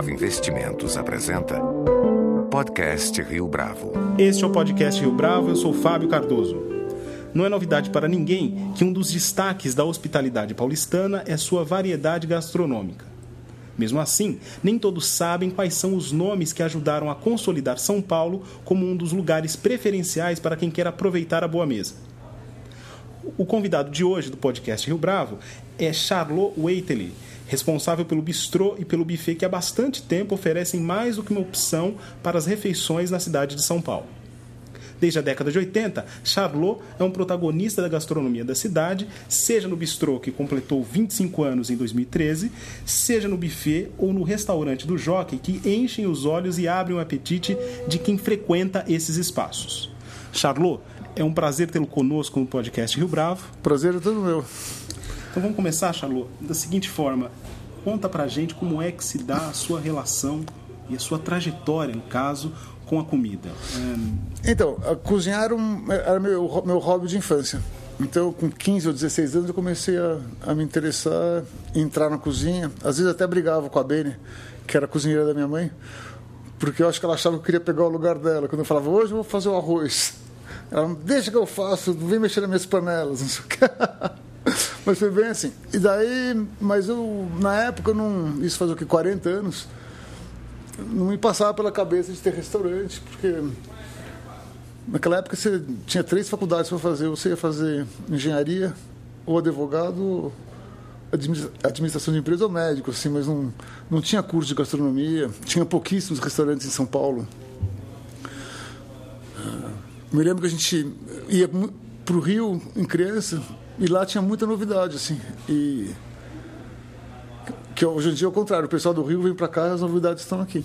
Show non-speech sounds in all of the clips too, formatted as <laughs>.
Bravo Investimentos apresenta Podcast Rio Bravo. Este é o Podcast Rio Bravo, eu sou Fábio Cardoso. Não é novidade para ninguém que um dos destaques da hospitalidade paulistana é sua variedade gastronômica. Mesmo assim, nem todos sabem quais são os nomes que ajudaram a consolidar São Paulo como um dos lugares preferenciais para quem quer aproveitar a boa mesa. O convidado de hoje do podcast Rio Bravo é Charlot Waitely, responsável pelo bistrô e pelo buffet que há bastante tempo oferecem mais do que uma opção para as refeições na cidade de São Paulo. Desde a década de 80, Charlot é um protagonista da gastronomia da cidade, seja no bistrô, que completou 25 anos em 2013, seja no buffet ou no restaurante do Jockey, que enchem os olhos e abrem o apetite de quem frequenta esses espaços. Charlot, é um prazer tê-lo conosco no podcast Rio Bravo. Prazer é todo meu. Então vamos começar, Charlot, da seguinte forma. Conta pra gente como é que se dá a sua relação e a sua trajetória, no caso, com a comida. É... Então, cozinhar era, um, era meu, meu hobby de infância. Então, com 15 ou 16 anos, eu comecei a, a me interessar, entrar na cozinha. Às vezes até brigava com a Bene, que era cozinheira da minha mãe, porque eu acho que ela achava que eu queria pegar o lugar dela. Quando eu falava, hoje eu vou fazer o arroz. Ela, deixa que eu faço, vem mexer nas minhas panelas, não sei o que. <laughs> Mas foi bem assim. E daí, mas eu, na época, não, isso faz o que, 40 anos, não me passava pela cabeça de ter restaurante, porque naquela época você tinha três faculdades para fazer. Você ia fazer engenharia, ou advogado, administração de empresa ou médico, assim, mas não, não tinha curso de gastronomia. Tinha pouquíssimos restaurantes em São Paulo. Me lembro que a gente ia para o Rio em criança e lá tinha muita novidade, assim. E que hoje em dia é o contrário, o pessoal do Rio vem para cá as novidades estão aqui.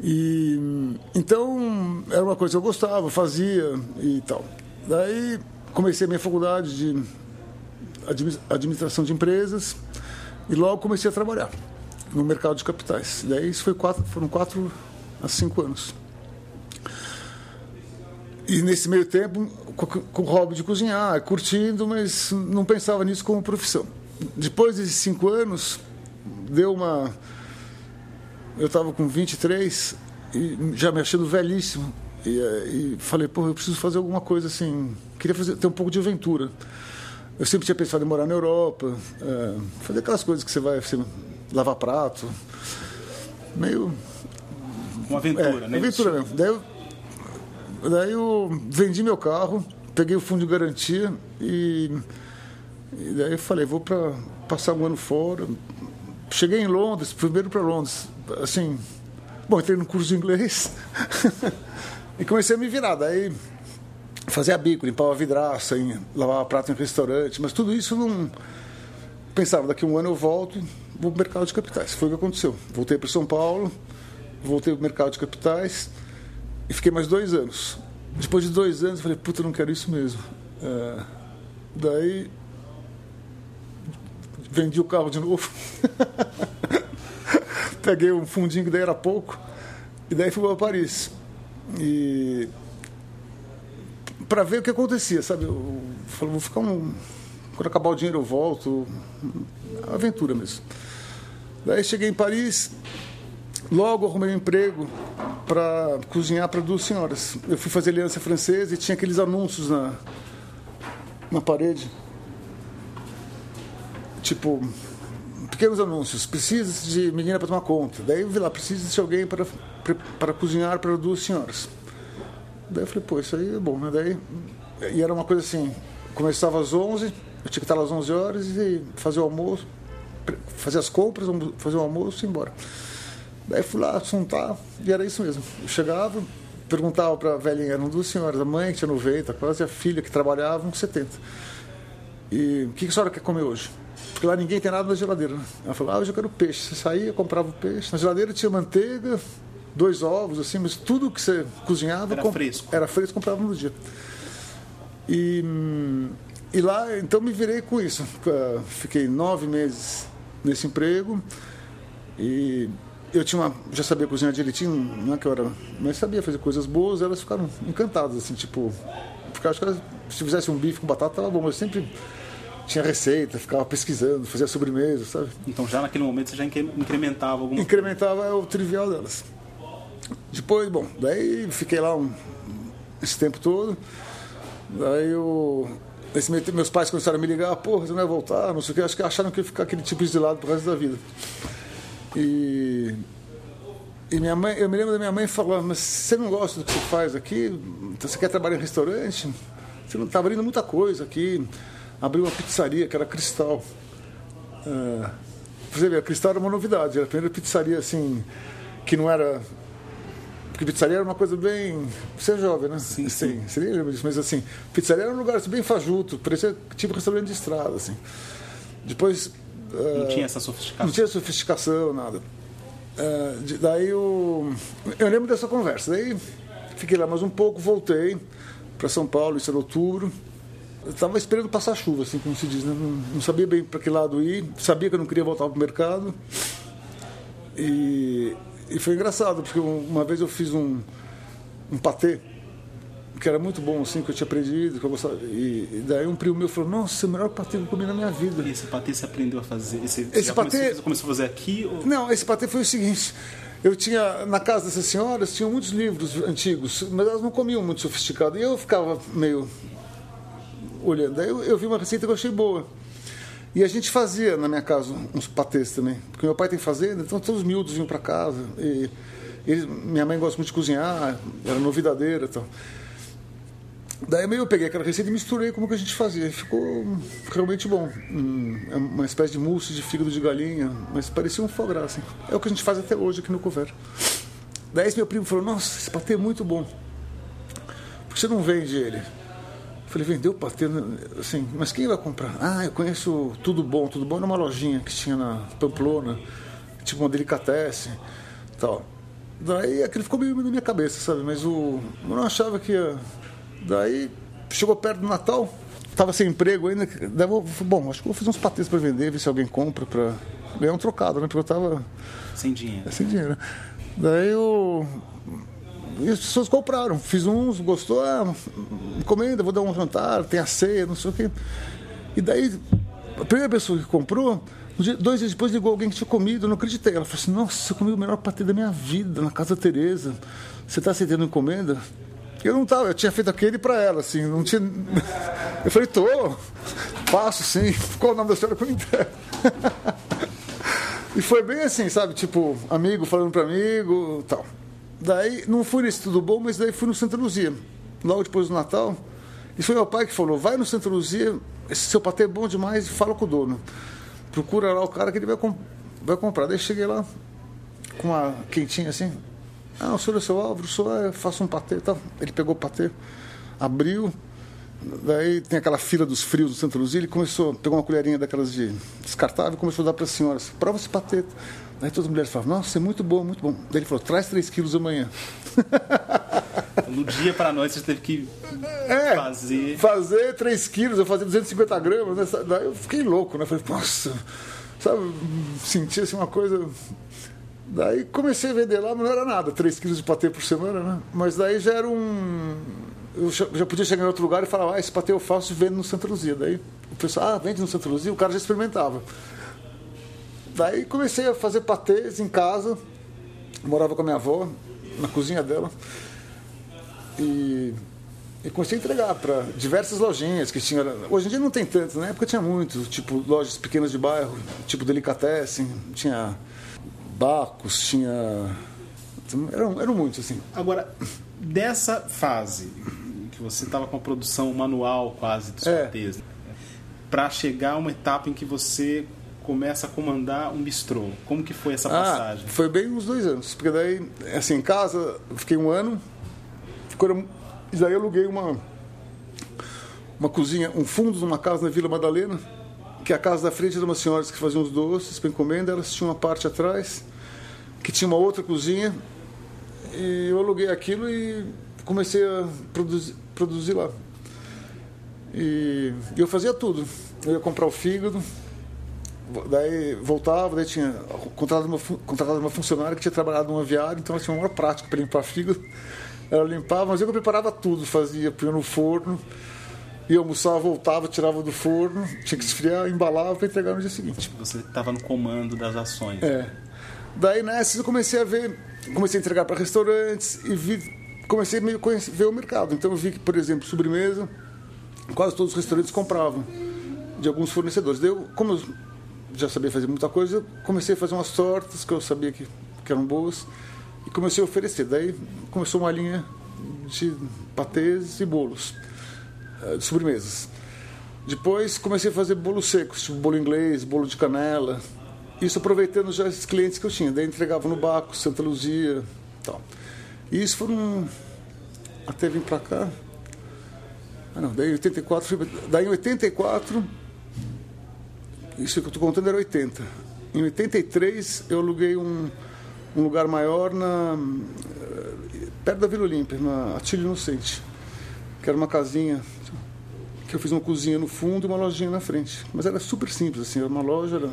E então era uma coisa que eu gostava, fazia e tal. Daí comecei a minha faculdade de administração de empresas e logo comecei a trabalhar no mercado de capitais. Daí isso foi quatro, foram quatro a cinco anos. E nesse meio tempo, com o hobby de cozinhar, curtindo, mas não pensava nisso como profissão. Depois desses cinco anos, deu uma. Eu estava com 23 e já me achando velhíssimo. E, e falei, pô, eu preciso fazer alguma coisa assim. Queria fazer, ter um pouco de aventura. Eu sempre tinha pensado em morar na Europa, é, fazer aquelas coisas que você vai assim, lavar prato. Meio. Uma aventura, é, né? Aventura mesmo. Daí eu Daí eu vendi meu carro, peguei o fundo de garantia e, e daí eu falei, vou para passar um ano fora. Cheguei em Londres, primeiro para Londres, assim, bom, entrei no curso de inglês <laughs> e comecei a me virar. Daí fazia bico, limpava vidraça, lavava prato em restaurante, mas tudo isso não pensava, daqui a um ano eu volto, vou para o mercado de capitais. Foi o que aconteceu. Voltei para São Paulo, voltei para o mercado de capitais e fiquei mais dois anos. Depois de dois anos, eu falei, puta, não quero isso mesmo. É, daí, vendi o carro de novo. <laughs> Peguei um fundinho que daí era pouco. E daí fui para Paris. E para ver o que acontecia, sabe? Eu falei, vou ficar um. Quando acabar o dinheiro eu volto. Aventura mesmo. Daí cheguei em Paris, logo arrumei um emprego para cozinhar para duas senhoras. Eu fui fazer aliança francesa e tinha aqueles anúncios na, na parede. Tipo, pequenos anúncios. Precisa de menina para tomar conta. Daí eu vi lá, precisa de alguém para, para cozinhar para duas senhoras. Daí eu falei, pô, isso aí é bom, né? Daí, e era uma coisa assim, começava às 11, eu tinha que estar lá às 11 horas e fazer o almoço, fazer as compras, fazer o almoço e ir embora. Daí fui lá assuntar e era isso mesmo. Eu chegava, perguntava para a velhinha, eram duas senhoras, a mãe que tinha 90, quase a filha que trabalhava com 70. E o que a senhora quer comer hoje? Porque lá ninguém tem nada na geladeira. Né? Ela falou, ah, hoje eu quero peixe. Você saía, comprava o peixe. Na geladeira tinha manteiga, dois ovos, assim, mas tudo que você cozinhava... Era fresco. Era fresco, comprava no dia. E, e lá, então me virei com isso. Fiquei nove meses nesse emprego e eu tinha uma, já sabia cozinhar direitinho, não é que eu era, mas sabia fazer coisas boas, elas ficaram encantadas, assim, tipo, porque acho que elas, se fizesse um bife com batata, tava bom, mas sempre tinha receita, ficava pesquisando, fazia sobremesa, sabe? Então já naquele momento você já incrementava alguma Incrementava o trivial delas. Depois, bom, daí fiquei lá um, esse tempo todo. Daí eu. Esse meus pais começaram a me ligar, porra, você não vai voltar, não sei o que, acho que acharam que ia ficar aquele tipo de lado pro resto da vida. E. E minha mãe, eu me lembro da minha mãe falando, mas você não gosta do que você faz aqui? Então, você quer trabalhar em restaurante? Você não está abrindo muita coisa aqui. Abriu uma pizzaria que era Cristal. Uh, você vê, a Cristal era uma novidade, era a primeira pizzaria assim, que não era porque pizzaria era uma coisa bem. Você é jovem, né? Sim, sim. Você nem lembra disso, mas assim, pizzaria era um lugar assim, bem fajuto, parecia tipo restaurante de estrada, assim. Depois. Não uh, tinha essa sofisticação. Não tinha sofisticação, nada. Uh, daí eu, eu lembro dessa conversa. Daí fiquei lá mais um pouco, voltei para São Paulo, isso era outubro. Estava esperando passar chuva, assim como se diz, né? não, não sabia bem para que lado ir, sabia que eu não queria voltar para o mercado. E e foi engraçado, porque uma vez eu fiz um, um patê, que era muito bom, assim, que eu tinha aprendido, que eu gostava. E, e daí um primo meu falou, nossa, é o melhor patê que eu comi na minha vida. E esse patê você aprendeu a fazer? Esse, esse patê... Começou, começou a fazer aqui? Ou... Não, esse patê foi o seguinte... Eu tinha, na casa dessas senhoras, tinham muitos livros antigos, mas elas não comiam muito sofisticado. E eu ficava meio olhando. Daí eu, eu vi uma receita que eu achei boa. E a gente fazia na minha casa uns patês também, porque meu pai tem fazenda, então todos os miúdos vinham para casa. E eles, minha mãe gosta muito de cozinhar, era novidadeira e tal. Daí eu peguei aquela receita e misturei como que a gente fazia. Ficou realmente bom. É uma espécie de mousse de fígado de galinha, mas parecia um foie gras. Assim. É o que a gente faz até hoje aqui no couvert. Daí meu primo falou, nossa, esse patê é muito bom. Por que você não vende ele? Falei, vendeu patê, assim, mas quem vai comprar? Ah, eu conheço Tudo Bom. Tudo Bom era uma lojinha que tinha na Pamplona, tipo uma delicatessen tal. Daí aquilo ficou meio na minha cabeça, sabe? Mas o, eu não achava que ia... Daí chegou perto do Natal, tava sem emprego ainda. Daí eu, bom, acho que vou fazer uns patês para vender, ver se alguém compra para ganhar um trocado, né? Porque eu tava. Sem dinheiro. Sem dinheiro. Daí eu e as pessoas compraram. Fiz uns, gostou, ah, encomenda, vou dar um jantar, tem a ceia, não sei o quê. E daí, a primeira pessoa que comprou, dois dias depois ligou alguém que tinha comido, eu não acreditei. Ela falou assim, nossa, eu comi o melhor patê da minha vida, na casa da Tereza. Você está aceitando encomenda? Eu não estava, eu tinha feito aquele para ela, assim, não tinha... <laughs> Eu falei, tô, faço sim. <laughs> Qual o nome da que eu entrego? <laughs> E foi bem assim, sabe? Tipo, amigo falando para amigo tal. Daí, não fui nesse Tudo Bom, mas daí fui no Santa Luzia, logo depois do Natal. E foi meu pai que falou: vai no Santa Luzia, esse seu patê é bom demais e fala com o dono. Procura lá o cara que ele vai, comp vai comprar. Daí cheguei lá com uma quentinha assim. Ah, o senhor é seu Álvaro, sou eu faço um patê. Tá. Ele pegou o patê, abriu, daí tem aquela fila dos frios do Santa Luzia, ele começou, pegou uma colherinha daquelas de descartável e começou a dar para as senhoras, prova esse patê. Aí todas as mulheres falavam, nossa, é muito bom, muito bom. Daí ele falou, traz 3 quilos amanhã. <laughs> No dia para noite você teve que é, fazer. Fazer 3 quilos, eu fazia 250 gramas. Né? Daí eu fiquei louco, né? Falei, nossa, sabe, senti assim uma coisa. Daí comecei a vender lá, mas não era nada, 3 quilos de patê por semana, né? Mas daí já era um. Eu já podia chegar em outro lugar e falar, ah, esse patê eu faço e vendo no Santa Luzia. Daí o pessoal, ah, vende no Santa Luzia, o cara já experimentava. Daí comecei a fazer patês em casa, morava com a minha avó, na cozinha dela. E, e comecei a entregar para diversas lojinhas que tinha. Hoje em dia não tem tantas, na época tinha muito, tipo lojas pequenas de bairro, tipo Delicatessen, tinha Bacos, tinha. Eram, eram muitos, assim. Agora, dessa fase, que você estava com a produção manual quase dos é. para chegar a uma etapa em que você começa a comandar um bistrô. Como que foi essa ah, passagem? Ah, foi bem uns dois anos. Porque daí, assim, em casa, fiquei um ano. E daí eu aluguei uma, uma cozinha, um fundo de uma casa na Vila Madalena, que a casa da frente de umas senhoras que faziam os doces para encomenda. Elas tinham uma parte atrás, que tinha uma outra cozinha. E eu aluguei aquilo e comecei a produzir, produzir lá. E eu fazia tudo. Eu ia comprar o fígado, daí voltava, daí tinha contratado uma, contratado uma funcionária que tinha trabalhado no aviário, então ela tinha uma maior prática para limpar fígado. Ela limpava, mas eu preparava tudo, fazia, punha no forno. Ia almoçar, voltava, tirava do forno, tinha que esfriar, embalava para entregar no dia seguinte. Você estava no comando das ações. É. Daí nessas eu comecei a ver, comecei a entregar para restaurantes e vi, comecei a meio conhecer, ver o mercado. Então eu vi que, por exemplo, sobremesa, quase todos os restaurantes compravam de alguns fornecedores. Daí eu, como eu já sabia fazer muita coisa, eu comecei a fazer umas tortas que eu sabia que, que eram boas e comecei a oferecer. Daí começou uma linha de patês e bolos. Eh, de sobremesas. Depois comecei a fazer bolos secos, tipo bolo inglês, bolo de canela. Isso aproveitando já esses clientes que eu tinha. Daí entregava no Baco, Santa Luzia tal. E isso foram. Até vir pra cá. Ah, não, daí em 84. Daí em 84. Isso que eu estou contando era 80. Em 83 eu aluguei um, um lugar maior na, eh, perto da Vila Olímpia, na Atílio Inocente. Que era uma casinha que eu fiz uma cozinha no fundo e uma lojinha na frente. Mas era super simples, assim, era uma loja, era.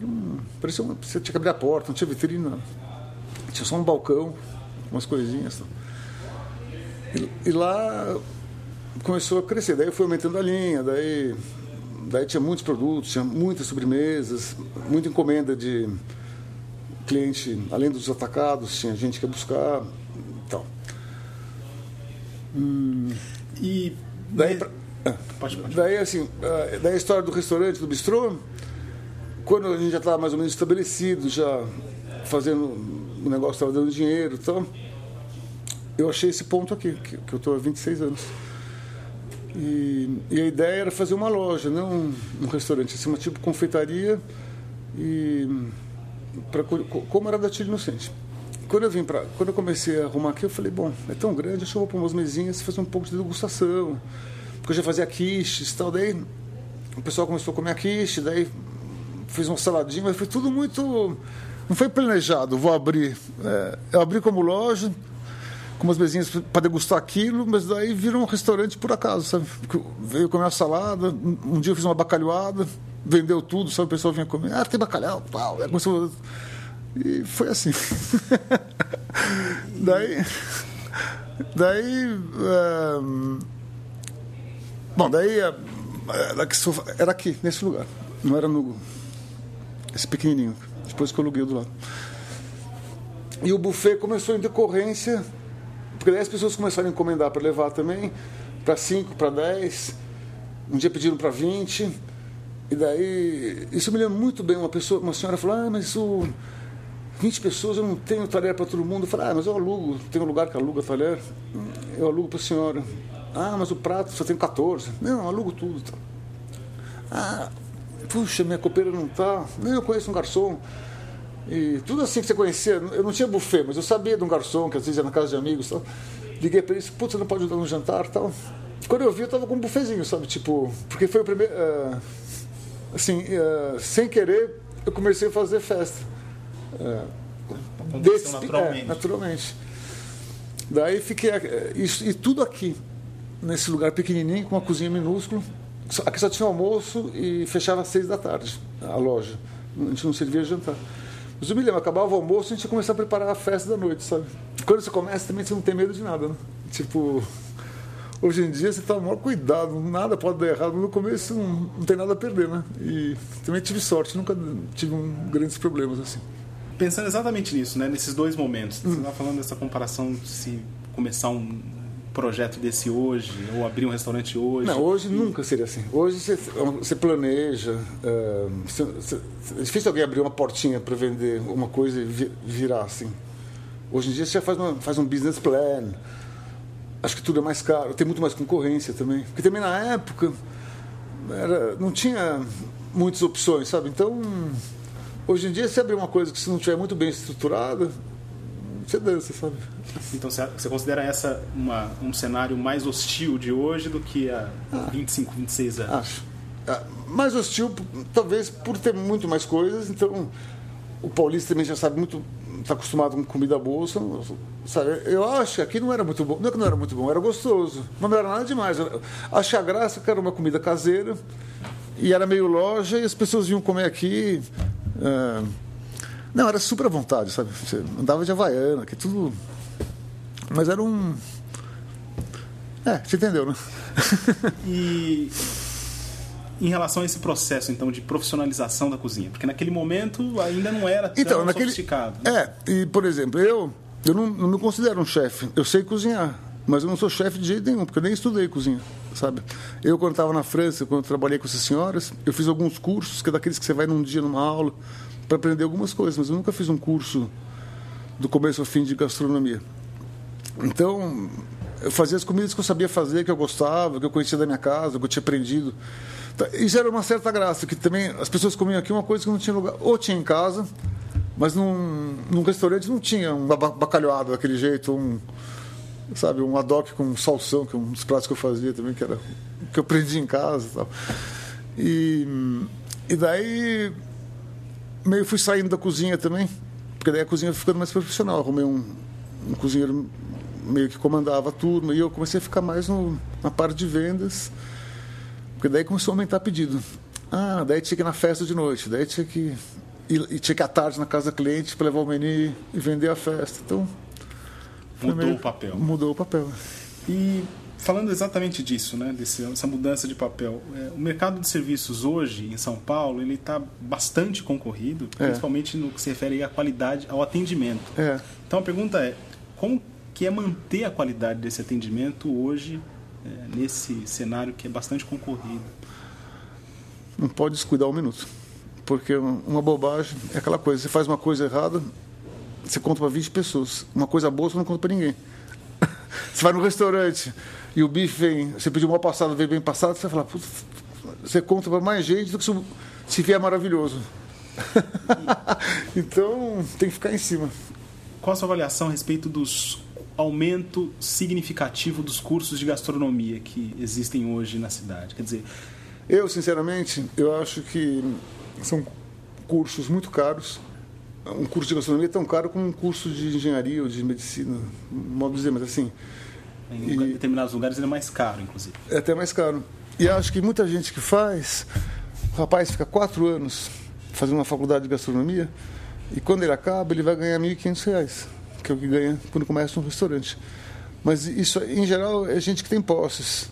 Hum, parecia uma, você tinha que abrir a porta, não tinha vitrine, nada. Tinha só um balcão, umas coisinhas. E, e, lá começou a crescer. Daí fui aumentando a linha, daí, daí tinha muitos produtos, tinha muitas sobremesas, muita encomenda de cliente, além dos atacados, tinha gente que ia buscar tal. Hum, e Daí, pra... pode. daí, assim, ah, daí a história do restaurante, do bistrô, quando a gente já estava mais ou menos estabelecido, já fazendo o negócio estava dando dinheiro e tal, eu achei esse ponto aqui, que, que eu estou há 26 anos. E, e, a ideia era fazer uma loja, não um, um restaurante, assim, uma tipo confeitaria, e pra, como era da Tia Inocente. Quando eu vim para, quando eu comecei a arrumar aqui, eu falei, bom, é tão grande, acho eu vou pôr umas mesinhas fazer um pouco de degustação. Porque eu já fazia quiches e tal, daí o pessoal começou a comer a quiche, daí fiz uma saladinha, mas foi tudo muito não foi planejado, vou abrir. É, eu abri como loja, com umas mesinhas para degustar aquilo, mas daí virou um restaurante por acaso, sabe? Veio comer uma salada, um dia eu fiz uma bacalhoada, vendeu tudo, sabe? O pessoal vinha comer, ah, tem bacalhau, pau. Aí começou e foi assim. <laughs> daí. Daí. Um, bom, daí. Era aqui, nesse lugar. Não era no. Esse pequenininho. Depois que eu aluguei do lado. E o buffet começou em decorrência. Porque daí as pessoas começaram a encomendar para levar também. Para 5, para 10. Um dia pediram para 20. E daí. Isso me lembra muito bem. Uma pessoa, uma senhora falou: Ah, mas isso 20 pessoas, eu não tenho talher para todo mundo. Eu falei, ah, mas eu alugo, tem um lugar que aluga talher, eu alugo para a senhora. Ah, mas o prato só tem 14. Não, alugo tudo. Ah, puxa, minha copeira não tá. Nem eu conheço um garçom. E tudo assim que você conhecia, eu não tinha buffet, mas eu sabia de um garçom que às vezes ia na casa de amigos. Tal. Liguei para ele, putz, você não pode ajudar no jantar tal. Quando eu vi, eu tava com um buffetzinho, sabe? Tipo, porque foi o primeiro. Uh, assim, uh, sem querer, eu comecei a fazer festa. É, Desse, naturalmente. É, naturalmente. Daí fiquei. Isso, e tudo aqui, nesse lugar pequenininho, com uma cozinha minúscula. Aqui só tinha almoço e fechava às seis da tarde a loja. A gente não servia jantar. Mas eu me lembro, acabava o almoço, a gente ia começar a preparar a festa da noite, sabe? Quando você começa, também você não tem medo de nada, né? Tipo, hoje em dia você tá maior cuidado, nada pode dar errado. No começo não, não tem nada a perder, né? E também tive sorte, nunca tive um, grandes problemas assim pensando exatamente nisso, né? Nesses dois momentos. Você estava falando dessa comparação se começar um projeto desse hoje ou abrir um restaurante hoje. Não, hoje e... nunca seria assim. Hoje você, planeja. É, você, é difícil alguém abrir uma portinha para vender uma coisa e virar assim. Hoje em dia você já faz, uma, faz um business plan. Acho que tudo é mais caro. Tem muito mais concorrência também. Porque também na época era, não tinha muitas opções, sabe? Então Hoje em dia, se abrir uma coisa que se não tiver muito bem estruturada, você dança, sabe? Então você considera essa uma, um cenário mais hostil de hoje do que há ah, 25, 26 anos? Acho. Ah, mais hostil, talvez por ter muito mais coisas, então o paulista também já sabe muito, está acostumado com comida boa, sabe? Eu acho que aqui não era muito bom, não é que não era muito bom, era gostoso, mas não era nada demais. Achei a graça que era uma comida caseira e era meio loja e as pessoas vinham comer aqui é, não, era super à vontade, sabe? Você andava de Havaiana, que tudo. Mas era um. É, você entendeu, né? e em relação a esse processo, então, de profissionalização da cozinha? Porque naquele momento ainda não era tão então, naquele, sofisticado. Né? É, e por exemplo, eu, eu não, não me considero um chefe. Eu sei cozinhar, mas eu não sou chefe de jeito nenhum, porque eu nem estudei cozinha, sabe? Eu, quando estava na França, quando trabalhei com essas senhoras, eu fiz alguns cursos, que é daqueles que você vai num dia numa aula, para aprender algumas coisas, mas eu nunca fiz um curso do começo ao fim de gastronomia. Então, eu fazia as comidas que eu sabia fazer, que eu gostava, que eu conhecia da minha casa, que eu tinha aprendido. Tá, isso era uma certa graça, que também as pessoas comiam aqui uma coisa que não tinha lugar. Ou tinha em casa, mas num, num restaurante não tinha um bacalhoado daquele jeito, um, sabe, um adoc com salsão, que é um dos pratos que eu fazia também, que era que eu aprendi em casa e tal. E, e daí meio fui saindo da cozinha também, porque daí a cozinha ficando mais profissional. Arrumei um, um cozinheiro meio que comandava a turma e eu comecei a ficar mais no, na parte de vendas, porque daí começou a aumentar pedido. Ah, daí tinha que ir na festa de noite, daí tinha que ir, e tinha que ir à tarde na casa do cliente para levar o menu e vender a festa. Então mudou meio, o papel. Mudou o papel. E falando exatamente disso, né, dessa mudança de papel, é, o mercado de serviços hoje em São Paulo ele está bastante concorrido, é. principalmente no que se refere à qualidade, ao atendimento. É. Então a pergunta é, como que é manter a qualidade desse atendimento hoje é, nesse cenário que é bastante concorrido? Não pode descuidar um minuto, porque uma bobagem é aquela coisa, você faz uma coisa errada, você conta para 20 pessoas, uma coisa boa você não conta para ninguém. <laughs> Você vai no restaurante e o bife vem, você pediu mal passado, veio bem passado, você vai falar, você conta para mais gente do que se vier maravilhoso. <laughs> então tem que ficar em cima. Qual a sua avaliação a respeito dos aumento significativo dos cursos de gastronomia que existem hoje na cidade? Quer dizer, eu sinceramente eu acho que são cursos muito caros. Um curso de gastronomia é tão caro como um curso de engenharia ou de medicina, modo de dizer, mas assim. Em e, determinados lugares ele é mais caro, inclusive. É até mais caro. E acho que muita gente que faz, o rapaz fica quatro anos fazendo uma faculdade de gastronomia e quando ele acaba ele vai ganhar R$ 1.500 que é o que ganha quando começa um restaurante. Mas isso, em geral, é gente que tem posses.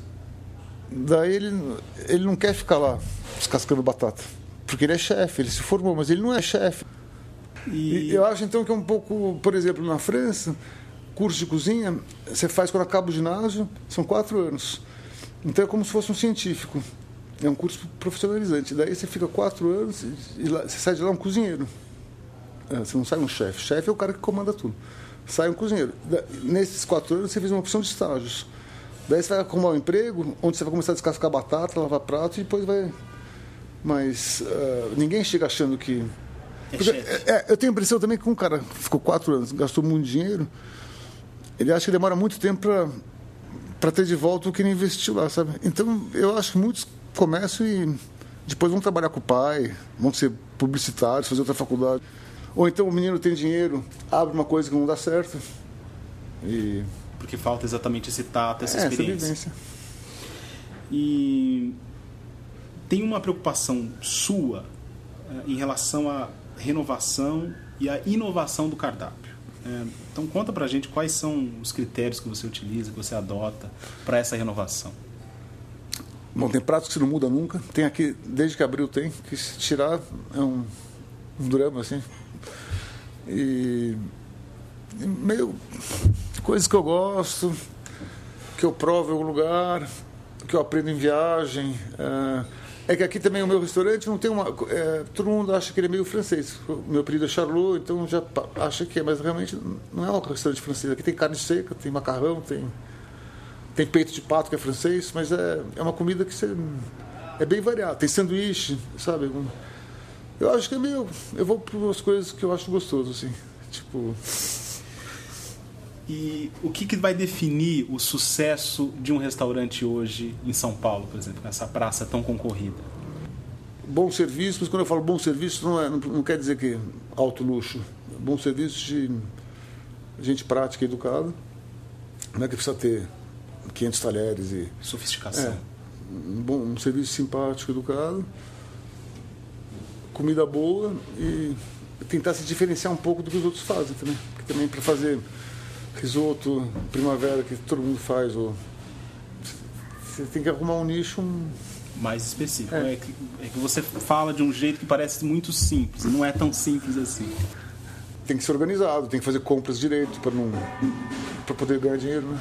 Daí ele, ele não quer ficar lá descascando batata. Porque ele é chefe, ele se formou, mas ele não é chefe. E... eu acho então que é um pouco, por exemplo, na França, curso de cozinha, você faz quando acaba o ginásio, são quatro anos. Então é como se fosse um científico. É um curso profissionalizante. Daí você fica quatro anos e você sai de lá um cozinheiro. É, você não sai um chefe. Chefe é o cara que comanda tudo. Sai um cozinheiro. Nesses quatro anos você fez uma opção de estágios. Daí você vai arrumar um emprego onde você vai começar a descascar batata, lavar prato e depois vai. Mas uh, ninguém chega achando que. Porque, é, é, eu tenho a impressão também que um cara ficou quatro anos, gastou muito dinheiro, ele acha que demora muito tempo para para ter de volta o que ele investiu lá, sabe? Então eu acho que muitos começam e depois vão trabalhar com o pai, vão ser publicitários, fazer outra faculdade. Ou então o menino tem dinheiro, abre uma coisa que não dá certo. E... Porque falta exatamente esse tato, essa é, experiência. Essa e tem uma preocupação sua eh, em relação à renovação e à inovação do cardápio. É, então conta pra gente quais são os critérios que você utiliza, que você adota para essa renovação. Bom, tem pratos que não muda nunca. Tem aqui, desde que abriu tem, que se tirar é um, um drama, assim. E, e meio coisas que eu gosto, que eu provo em algum lugar, que eu aprendo em viagem. É, é que aqui também o meu restaurante não tem uma. É, todo mundo acha que ele é meio francês. O meu apelido é Charlot, então já acha que é, mas realmente não é um restaurante francês. Aqui tem carne seca, tem macarrão, tem, tem peito de pato que é francês, mas é, é uma comida que você, é bem variada. Tem sanduíche, sabe? Eu acho que é meio. Eu vou para umas coisas que eu acho gostoso, assim. Tipo. E o que, que vai definir o sucesso de um restaurante hoje em São Paulo, por exemplo, nessa praça tão concorrida? Bom serviço, mas quando eu falo bom serviço, não, é, não, não quer dizer que alto luxo. Bom serviço de gente prática e educada. Não é que precisa ter 500 talheres e. Sofisticação. É, um, bom, um serviço simpático, educado comida boa e tentar se diferenciar um pouco do que os outros fazem também. Porque também para fazer risoto primavera que todo mundo faz, ou Você tem que arrumar um nicho. Um... Mais específico. É. É, que, é que você fala de um jeito que parece muito simples, não é tão simples assim. Tem que ser organizado, tem que fazer compras direito para não para poder ganhar dinheiro, né?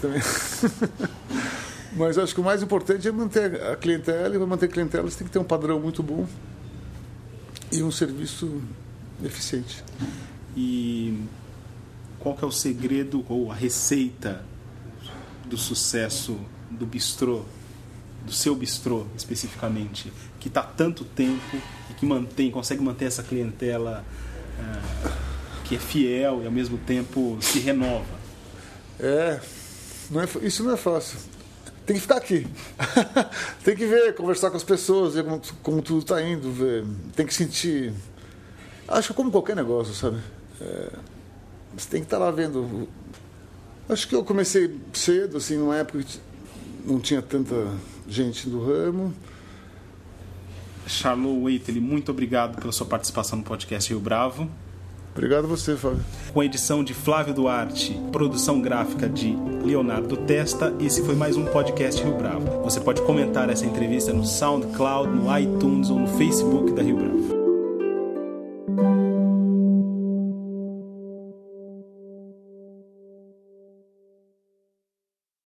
Também. <laughs> Mas acho que o mais importante é manter a clientela e para manter a clientela você tem que ter um padrão muito bom e um serviço eficiente. E qual que é o segredo ou a receita do sucesso do bistrô, do seu bistrô especificamente, que está tanto tempo e que mantém, consegue manter essa clientela uh, que é fiel e ao mesmo tempo se renova? É, não é isso não é fácil. Tem que ficar aqui. <laughs> tem que ver, conversar com as pessoas, ver como, como tudo está indo, ver. Tem que sentir. Acho que como qualquer negócio, sabe? É, você tem que estar tá lá vendo. Acho que eu comecei cedo, assim, numa época que não tinha tanta gente do ramo. Charlot Waitley, muito obrigado pela sua participação no podcast Rio Bravo. Obrigado a você, Fábio. Com edição de Flávio Duarte, produção gráfica de Leonardo Testa, esse foi mais um podcast Rio Bravo. Você pode comentar essa entrevista no SoundCloud, no iTunes ou no Facebook da Rio Bravo.